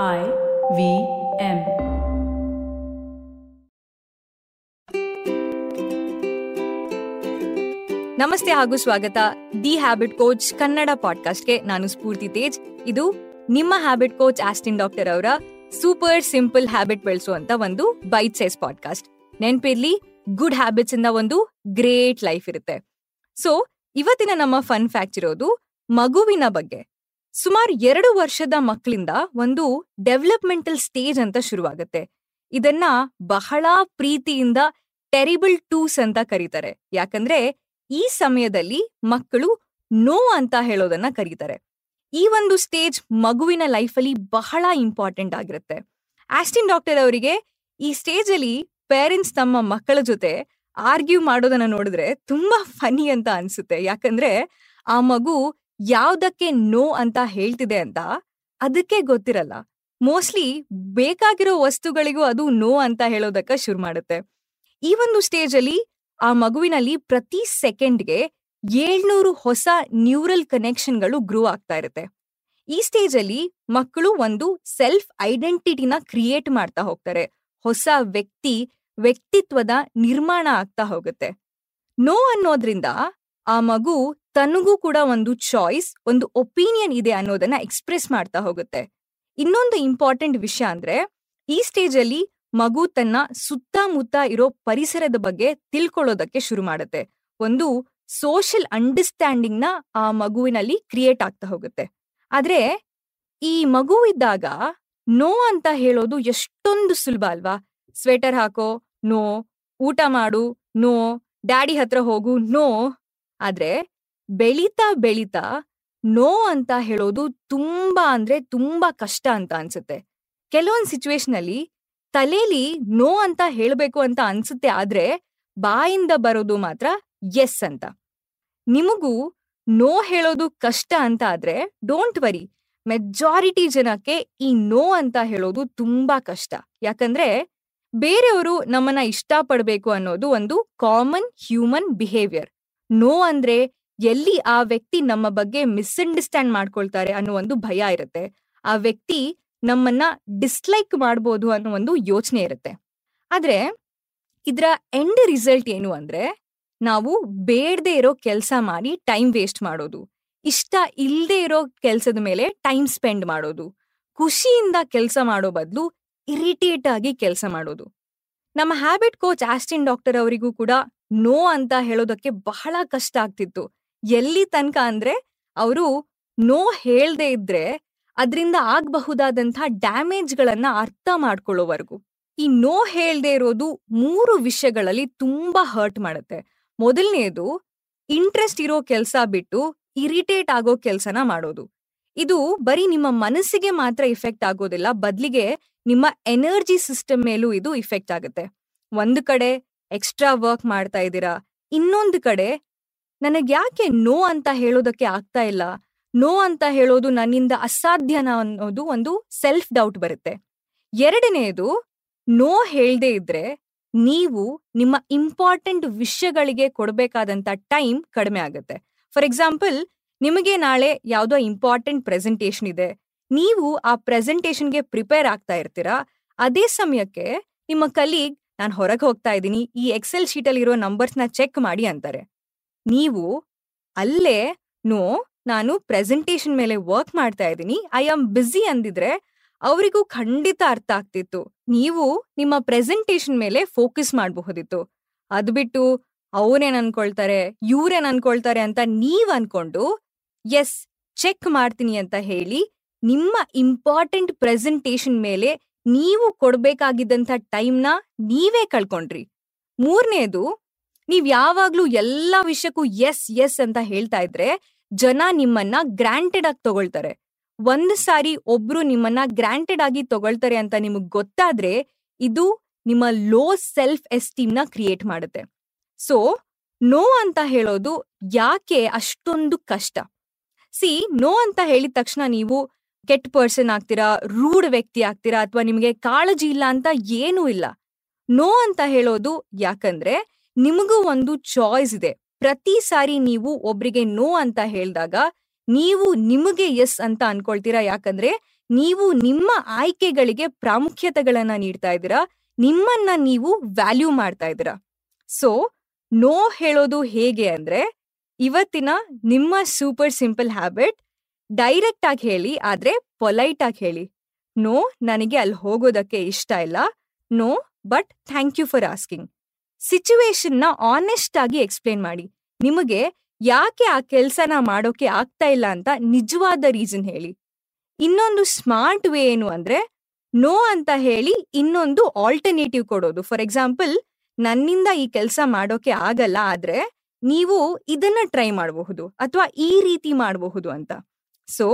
I V M. ನಮಸ್ತೆ ಹಾಗೂ ಸ್ವಾಗತ. ದಿ ಹ್ಯಾಬಿಟ್ ಕೋಚ್ ಕನ್ನಡ ಪಾಡ್ಕಾಸ್ಟ್ಗೆ ನಾನು ಸ್ಫೂರ್ತಿ ತೇಜ್. ಇದು ನಿಮ್ಮ ಹ್ಯಾಬಿಟ್ ಕೋಚ್ ಆಸ್ಟಿನ್ ಡಾಕ್ಟರ್ ಅವರ ಸೂಪರ್ ಸಿಂಪಲ್ ಹ್ಯಾಬಿಟ್ ಬೆಳೆಸುವಂತ ಒಂದು ಬೈಟ್ ಸೈಸ್ ಪಾಡ್ಕಾಸ್ಟ್. ನೆನ್ಪಿರ್ಲಿ, ಗುಡ್ ಹ್ಯಾಬಿಟ್ಸ್ ಇಂದ ಒಂದು ಗ್ರೇಟ್ ಲೈಫ್ ಇರುತ್ತೆ. ಸೊ, ಇವತ್ತಿನ ನಮ್ಮ ಫನ್ ಫ್ಯಾಕ್ಟ್ ಇರೋದು ಮಗುವಿನ ಬಗ್ಗೆ. ಸುಮಾರು ಎರಡು ವರ್ಷದ ಮಕ್ಕಳಿಂದ ಒಂದು ಡೆವಲಪ್ಮೆಂಟಲ್ ಸ್ಟೇಜ್ ಅಂತ ಶುರುವಾಗುತ್ತೆ. ಇದನ್ನ ಬಹಳ ಪ್ರೀತಿಯಿಂದ ಟೆರಿಬಲ್ ಟೂಸ್ ಅಂತ ಕರೀತಾರೆ. ಯಾಕಂದ್ರೆ ಈ ಸಮಯದಲ್ಲಿ ಮಕ್ಕಳು ನೋ ಅಂತ ಹೇಳೋದನ್ನ ಕರೀತಾರೆ. ಈ ಒಂದು ಸ್ಟೇಜ್ ಮಗುವಿನ ಲೈಫಲ್ಲಿ ಬಹಳ ಇಂಪಾರ್ಟೆಂಟ್ ಆಗಿರುತ್ತೆ. ಆಸ್ಟಿನ್ ಡಾಕ್ಟರ್ ಅವರಿಗೆ ಈ ಸ್ಟೇಜ್ ಅಲ್ಲಿ ಪೇರೆಂಟ್ಸ್ ತಮ್ಮ ಮಕ್ಕಳ ಜೊತೆ ಆರ್ಗ್ಯೂ ಮಾಡೋದನ್ನ ನೋಡಿದ್ರೆ ತುಂಬಾ ಫನಿ ಅಂತ ಅನ್ಸುತ್ತೆ. ಯಾಕಂದ್ರೆ ಆ ಮಗು ಯಾವ್ದಕ್ಕೆ ನೋ ಅಂತ ಹೇಳ್ತಿದೆ ಅಂತ ಅದಕ್ಕೆ ಗೊತ್ತಿರಲ್ಲ. ಮೋಸ್ಟ್ಲಿ ಬೇಕಾಗಿರೋ ವಸ್ತುಗಳಿಗೂ ಅದು ನೋ ಅಂತ ಹೇಳೋದಕ್ಕೆ ಶುರು ಮಾಡುತ್ತೆ. ಈ ಒಂದು ಸ್ಟೇಜ್ ಅಲ್ಲಿ ಆ ಮಗುವಿನಲ್ಲಿ ಪ್ರತಿ ಸೆಕೆಂಡ್ಗೆ ಏಳ್ನೂರು ಹೊಸ ನ್ಯೂರಲ್ ಕನೆಕ್ಷನ್ಗಳು ಗ್ರೋ ಆಗ್ತಾ ಇರುತ್ತೆ. ಈ ಸ್ಟೇಜ್ ಅಲ್ಲಿ ಮಕ್ಕಳು ಒಂದು ಸೆಲ್ಫ್ ಐಡೆಂಟಿಟಿನ ಕ್ರಿಯೇಟ್ ಮಾಡ್ತಾ ಹೋಗ್ತಾರೆ. ಹೊಸ ವ್ಯಕ್ತಿ, ವ್ಯಕ್ತಿತ್ವದ ನಿರ್ಮಾಣ ಆಗ್ತಾ ಹೋಗುತ್ತೆ. ನೋ ಅನ್ನೋದ್ರಿಂದ ಆ ಮಗು ತನಗೂ ಕೂಡ ಒಂದು ಚಾಯ್ಸ್ ಒಂದು ಒಪಿನಿಯನ್ ಇದೆ ಅನ್ನೋದನ್ನ ಎಕ್ಸ್ಪ್ರೆಸ್ ಮಾಡ್ತಾ ಹೋಗುತ್ತೆ. ಇನ್ನೊಂದು ಇಂಪಾರ್ಟೆಂಟ್ ವಿಷಯ ಅಂದ್ರೆ, ಈ ಸ್ಟೇಜ್ ಅಲ್ಲಿ ಮಗು ತನ್ನ ಸುತ್ತಮುತ್ತ ಇರೋ ಪರಿಸರದ ಬಗ್ಗೆ ತಿಳ್ಕೊಳ್ಳೋದಕ್ಕೆ ಶುರು ಮಾಡುತ್ತೆ. ಒಂದು ಸೋಷಿಯಲ್ ಅಂಡರ್ಸ್ಟ್ಯಾಂಡಿಂಗ್ನ ಆ ಮಗುವಿನಲ್ಲಿ ಕ್ರಿಯೇಟ್ ಆಗ್ತಾ ಹೋಗುತ್ತೆ. ಆದ್ರೆ, ಈ ಮಗು ಇದ್ದಾಗ ನೋ ಅಂತ ಹೇಳೋದು ಎಷ್ಟೊಂದು ಸುಲಭ ಅಲ್ವಾ? ಸ್ವೆಟರ್ ಹಾಕೋ, ನೋ ಊಟ ಮಾಡು, ನೋ ಡ್ಯಾಡಿ ಹತ್ರ ಹೋಗು ನೋ ಆದ್ರೆ ಬೆಳೀತಾ ಬೆಳೀತಾ ನೋ ಅಂತ ಹೇಳೋದು ತುಂಬಾ ಅಂದ್ರೆ ತುಂಬಾ ಕಷ್ಟ ಅಂತ ಅನ್ಸುತ್ತೆ. ಕೆಲವೊಂದು ಸಿಚುವೇಶನ್ ಅಲ್ಲಿ ತಲೆಲಿ ನೋ ಅಂತ ಹೇಳಬೇಕು ಅಂತ ಅನ್ಸುತ್ತೆ ಆದ್ರೆ ಬಾಯಿಂದ ಬರೋದು ಮಾತ್ರ ಎಸ್ ಅಂತ. ನಿಮಗೂ ನೋ ಹೇಳೋದು ಕಷ್ಟ ಅಂತ ಆದ್ರೆ ಡೋಂಟ್ ವರಿ, ಮೆಜಾರಿಟಿ ಜನಕ್ಕೆ ಈ ನೋ ಅಂತ ಹೇಳೋದು ತುಂಬಾ ಕಷ್ಟ. ಯಾಕಂದ್ರೆ ಬೇರೆಯವರು ನಮ್ಮನ್ನ ಇಷ್ಟಪಡಬೇಕು ಅನ್ನೋದು ಒಂದು ಕಾಮನ್ ಹ್ಯೂಮನ್ ಬಿಹೇವಿಯರ್. ನೋ ಅಂದ್ರೆ ಎಲ್ಲಿ ಆ ವ್ಯಕ್ತಿ ನಮ್ಮ ಬಗ್ಗೆ ಮಿಸ್ಅಂಡರ್ಸ್ಟ್ಯಾಂಡ್ ಮಾಡ್ಕೊಳ್ತಾರೆ ಅನ್ನೋ ಒಂದು ಭಯ ಇರುತ್ತೆ. ಆ ವ್ಯಕ್ತಿ ನಮ್ಮನ್ನ ಡಿಸ್ಲೈಕ್ ಮಾಡ್ಬೋದು ಅನ್ನೋ ಒಂದು ಯೋಚನೆ ಇರುತ್ತೆ. ಆದ್ರೆ ಇದರ ಎಂಡ್ ರಿಸಲ್ಟ್ ಏನು ಅಂದ್ರೆ ನಾವು ಬೇಡದೆ ಇರೋ ಕೆಲಸ ಮಾಡಿ ಟೈಮ್ ವೇಸ್ಟ್ ಮಾಡೋದು. ಇಷ್ಟ ಇಲ್ಲದೆ ಇರೋ ಕೆಲಸದ ಮೇಲೆ ಟೈಮ್ ಸ್ಪೆಂಡ್ ಮಾಡೋದು. ಖುಷಿಯಿಂದ ಕೆಲಸ ಮಾಡೋ ಬದಲು ಇರಿಟೇಟ್ ಆಗಿ ಕೆಲಸ ಮಾಡೋದು. ನಮ್ಮ ಹ್ಯಾಬಿಟ್ ಕೋಚ್ ಆಸ್ಟಿನ್ ಡಾಕ್ಟರ್ ಅವರಿಗೂ ಕೂಡ ನೋ ಅಂತ ಹೇಳೋದಕ್ಕೆ ಬಹಳ ಕಷ್ಟ ಆಗ್ತಿತ್ತು. ಎಲ್ಲಿ ತನಕ ಅಂದ್ರೆ ಅವರು ನೋ ಹೇಳ್ದೆ ಇದ್ರೆ ಅದರಿಂದ ಆಗಬಹುದಾದಂಥ ಡ್ಯಾಮೇಜ್ಗಳನ್ನ ಅರ್ಥ ಮಾಡ್ಕೊಳ್ಳೋವರೆಗೂ. ಈ ನೋ ಹೇಳ್ದೆ ಇರೋದು ಮೂರು ವಿಷಯಗಳಲ್ಲಿ ತುಂಬಾ ಹರ್ಟ್ ಮಾಡುತ್ತೆ. ಮೊದಲನೆಯದು ಇಂಟ್ರೆಸ್ಟ್ ಇರೋ ಕೆಲಸ ಬಿಟ್ಟು ಇರಿಟೇಟ್ ಆಗೋ ಕೆಲಸನ ಮಾಡೋದು. ಇದು ಬರೀ ನಿಮ್ಮ ಮನಸ್ಸಿಗೆ ಮಾತ್ರ ಇಫೆಕ್ಟ್ ಆಗೋದಿಲ್ಲ, ಬದಲಿಗೆ ನಿಮ್ಮ ಎನರ್ಜಿ ಸಿಸ್ಟಮ್ ಮೇಲೂ ಇದು ಇಫೆಕ್ಟ್ ಆಗುತ್ತೆ. ಒಂದು ಕಡೆ ಎಕ್ಸ್ಟ್ರಾ ವರ್ಕ್ ಮಾಡ್ತಾ ಇದ್ದೀರಾ, ಇನ್ನೊಂದು ಕಡೆ ನನಗ್ ಯಾಕೆ ನೋ ಅಂತ ಹೇಳೋದಕ್ಕೆ ಆಗ್ತಾ ಇಲ್ಲ? ನೋ ಅಂತ ಹೇಳೋದು ನನ್ನಿಂದ ಅಸಾಧ್ಯನ ಅನ್ನೋದು ಒಂದು ಸೆಲ್ಫ್ ಡೌಟ್ ಬರುತ್ತೆ. ಎರಡನೆಯದು ನೋ ಹೇಳದೆ ಇದ್ರೆ ನೀವು ನಿಮ್ಮ ಇಂಪಾರ್ಟೆಂಟ್ ವಿಷಯಗಳಿಗೆ ಕೊಡಬೇಕಾದಂತ ಟೈಮ್ ಕಡಿಮೆ ಆಗುತ್ತೆ. ಫಾರ್ ಎಕ್ಸಾಂಪಲ್ ನಿಮಗೆ ನಾಳೆ ಯಾವುದೋ ಇಂಪಾರ್ಟೆಂಟ್ ಪ್ರೆಸೆಂಟೇಷನ್ ಇದೆ. ನೀವು ಆ ಪ್ರೆಸೆಂಟೇಷನ್ಗೆ ಪ್ರಿಪೇರ್ ಆಗ್ತಾ ಇರ್ತೀರಾ? ಅದೇ ಸಮಯಕ್ಕೆ ನಿಮ್ಮ ಕಲೀಗ್ ನಾನು ಹೊರಗೆ ಹೋಗ್ತಾ ಇದ್ದೀನಿ, ಈ ಎಕ್ಸೆಲ್ ಶೀಟಲ್ಲಿ ಇರೋ ನಂಬರ್ಸ್ನ ಚೆಕ್ ಮಾಡಿ ಅಂತಾರೆ. ನೀವು ಅಲ್ಲೇ ನೋ, ನಾನು ಪ್ರೆಸೆಂಟೇಶನ್ ಮೇಲೆ ವರ್ಕ್ ಮಾಡ್ತಾ ಇದ್ದೀನಿ. ಐ ಆಮ್ ಬ್ಯುಸಿ ಅಂದಿದ್ರೆ ಅವರಿಗೂ ಖಂಡಿತ ಅರ್ಥ ಆಗ್ತಿತ್ತು. ನೀವು ನಿಮ್ಮ ಪ್ರೆಸೆಂಟೇಶನ್ ಮೇಲೆ ಫೋಕಸ್ ಮಾಡಬಹುದಿತ್ತು. ಅದು ಬಿಟ್ಟು ಅವ್ರೇನ್ ಅನ್ಕೊಳ್ತಾರೆ, ಇವ್ರೇನ್ ಅನ್ಕೊಳ್ತಾರೆ ಅಂತ ನೀವ್ ಅನ್ಕೊಂಡು, ಎಸ್, ಚೆಕ್ ಮಾಡ್ತೀನಿ ಅಂತ ಹೇಳಿ ನಿಮ್ಮ ಇಂಪಾರ್ಟೆಂಟ್ ಪ್ರೆಸೆಂಟೇಶನ್ ಮೇಲೆ ನೀವು ಕೊಡ್ಬೇಕಾಗಿದ್ದಂಥ ಟೈಮ್ನ ನೀವೇ ಕಳ್ಕೊಂಡ್ರಿ. ಮೂರನೇದು ನೀವ್ ಯಾವಾಗ್ಲೂ ಎಲ್ಲಾ ವಿಷಯಕ್ಕೂ ಎಸ್ ಎಸ್ ಅಂತ ಹೇಳ್ತಾ ಇದ್ರೆ ಜನ ನಿಮ್ಮನ್ನ ಗ್ರಾಂಟೆಡ್ ಆಗಿ ತಗೊಳ್ತಾರೆ. ಒಂದ್ ಸಾರಿ ಒಬ್ರು ನಿಮ್ಮನ್ನ ಗ್ರಾಂಟೆಡ್ ಆಗಿ ತಗೊಳ್ತಾರೆ ಅಂತ ನಿಮಗ್ ಗೊತ್ತಾದ್ರೆ ಇದು ನಿಮ್ಮ ಲೋ ಸೆಲ್ಫ್ ಎಸ್ಟೀಮ್ನ ಕ್ರಿಯೇಟ್ ಮಾಡುತ್ತೆ. ಸೊ ನೋ ಅಂತ ಹೇಳೋದು ಯಾಕೆ ಅಷ್ಟೊಂದು ಕಷ್ಟ? ಸಿ ನೋ ಅಂತ ಹೇಳಿದ ತಕ್ಷಣ ನೀವು ಕೆಟ್ಟ ಪರ್ಸನ್ ಆಗ್ತೀರಾ ರೂಢ ವ್ಯಕ್ತಿ ಆಗ್ತೀರಾ, ಅಥವಾ ನಿಮಗೆ ಕಾಳಜಿ ಇಲ್ಲ ಅಂತ ಏನೂ ಇಲ್ಲ. ನೋ ಅಂತ ಹೇಳೋದು ಯಾಕಂದ್ರೆ ನಿಮಗೂ ಒಂದು ಚಾಯ್ಸ್ ಇದೆ. ಪ್ರತಿ ಸಾರಿ ನೀವು ಒಬ್ರಿಗೆ ನೋ ಅಂತ ಹೇಳಿದಾಗ ನೀವು ನಿಮಗೆ ಎಸ್ ಅಂತ ಅನ್ಕೊಳ್ತೀರಾ? ಯಾಕಂದ್ರೆ ನೀವು ನಿಮ್ಮ ಆಯ್ಕೆಗಳಿಗೆ ಪ್ರಾಮುಖ್ಯತೆಗಳನ್ನ ನೀಡ್ತಾ ಇದ್ದೀರಾ. ನಿಮ್ಮನ್ನ ನೀವು ವ್ಯಾಲ್ಯೂ ಮಾಡ್ತಾ ಇದ್ದೀರಾ. ಸೊ ನೋ ಹೇಳೋದು ಹೇಗೆ ಅಂದ್ರೆ ಇವತ್ತಿನ ನಿಮ್ಮ ಸೂಪರ್ ಸಿಂಪಲ್ ಹ್ಯಾಬಿಟ್ ಡೈರೆಕ್ಟ್ ಆಗಿ ಹೇಳಿ, ಆದ್ರೆ ಪೊಲೈಟ್ ಆಗಿ ಹೇಳಿ. ನೋ ನನಗೆ ಅಲ್ಲಿ ಹೋಗೋದಕ್ಕೆ ಇಷ್ಟ ಇಲ್ಲ. No but thank you for asking ಸಿಚುವೇಶನ್ನ honest ಆಗಿ ಎಕ್ಸ್ಪ್ಲೇನ್ ಮಾಡಿ. ನಿಮಗೆ ಯಾಕೆ ಆ ಕೆಲಸನ ಮಾಡೋಕೆ ಆಗ್ತಾ ಇಲ್ಲ ಅಂತ ನಿಜವಾದ ರೀಸನ್ ಹೇಳಿ. ಇನ್ನೊಂದು ಸ್ಮಾರ್ಟ್ ವೇ ಏನು ಅಂದ್ರೆ ನೋ ಅಂತ ಹೇಳಿ ಇನ್ನೊಂದು ಆಲ್ಟರ್ನೇಟಿವ್ ಕೊಡೋದು. ಫಾರ್ ಎಕ್ಸಾಂಪಲ್ ನನ್ನಿಂದ ಈ ಕೆಲಸ ಮಾಡೋಕೆ ಆಗಲ್ಲ ಆದ್ರೆ ನೀವು ಇದನ್ನ ಟ್ರೈ ಮಾಡಬಹುದು ಅಥವಾ ಈ ರೀತಿ ಮಾಡಬಹುದು ಅಂತ. ಸೊ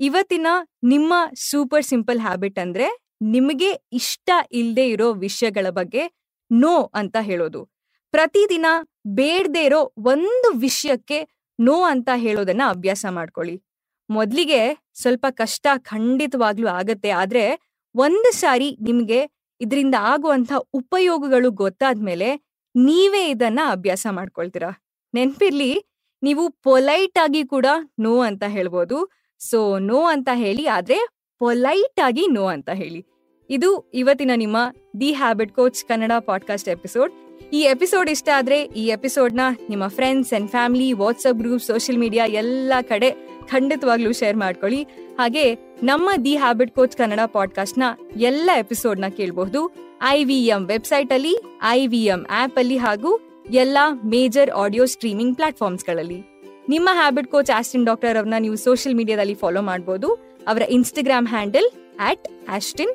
ಇವತ್ತಿನ ನಿಮ್ಮ ಸೂಪರ್ ಸಿಂಪಲ್ ಹ್ಯಾಬಿಟ್ ಅಂದ್ರೆ ನಿಮಗೆ ಇಷ್ಟ ಇಲ್ಲದೆ ಇರೋ ವಿಷಯಗಳ ಬಗ್ಗೆ ನೋ ಅಂತ ಹೇಳೋದು. ಪ್ರತಿದಿನ ಬೇಡದೇ ಇರೋ ಒಂದು ವಿಷಯಕ್ಕೆ ನೋ ಅಂತ ಹೇಳೋದನ್ನ ಅಭ್ಯಾಸ ಮಾಡ್ಕೊಳ್ಳಿ. ಮೊದಲಿಗೆ ಸ್ವಲ್ಪ ಕಷ್ಟ ಖಂಡಿತವಾಗ್ಲೂ ಆಗತ್ತೆ, ಆದ್ರೆ ಒಂದು ಸಾರಿ ನಿಮ್ಗೆ ಇದರಿಂದ ಆಗುವಂತ ಉಪಯೋಗಗಳು ಗೊತ್ತಾದ್ಮೇಲೆ ನೀವೇ ಇದನ್ನ ಅಭ್ಯಾಸ ಮಾಡ್ಕೊಳ್ತೀರಾ? ನೆನ್ಪಿರ್ಲಿ, ನೀವು ಪೊಲೈಟ್ ಆಗಿ ಕೂಡ ನೋ ಅಂತ ಹೇಳ್ಬೋದು. ಸೊ, ನೋ ಅಂತ ಹೇಳಿ, ಆದ್ರೆ ಪೊಲೈಟ್ ಆಗಿ ನೋ ಅಂತ ಹೇಳಿ. ಇದು ಇವತ್ತಿನ ನಿಮ್ಮ the habit coach Kannada podcast episode ಈ ಎಪಿಸೋಡ್ ಇಷ್ಟ ಆದ್ರೆ ಈ ಎಪಿಸೋಡ್ನ ನಿಮ್ಮ friends and family WhatsApp group social media ಎಲ್ಲ ಕಡೆ ಖಂಡಿತವಾಗ್ಲೂ ಶೇರ್ ಮಾಡ್ಕೊಳ್ಳಿ. ಹಾಗೆ ನಮ್ಮ ದಿ ಹ್ಯಾಬಿಟ್ ಕೋಚ್ ಕನ್ನಡ ಪಾಡ್ಕಾಸ್ಟ್ನ ಎಲ್ಲ ಎಪಿಸೋಡ್ನ ಕೇಳಬಹುದು. ಐ ವಿ ಎಂ ವೆಬ್ಸೈಟ್ ಅಲ್ಲಿ ಐ ವಿ ಎಂ ಆಪ್ ಅಲ್ಲಿ ಹಾಗೂ ಎಲ್ಲಾ ಮೇಜರ್ ಆಡಿಯೋ ಸ್ಟ್ರೀಮಿಂಗ್ ಪ್ಲಾಟ್ಫಾರ್ಮ್ಸ್ಗಳಲ್ಲಿ. ನಿಮ್ಮ ಹ್ಯಾಬಿಟ್ ಕೋಚ್ ಆಸ್ಟಿನ್ ಡಾಕ್ಟರ್ ಅವ್ರನ್ನ ನೀವು ಸೋಷಿಯಲ್ ಮೀಡಿಯಾದಲ್ಲಿ ಫಾಲೋ ಮಾಡಬಹುದು ಅವರ Instagram handle at Austin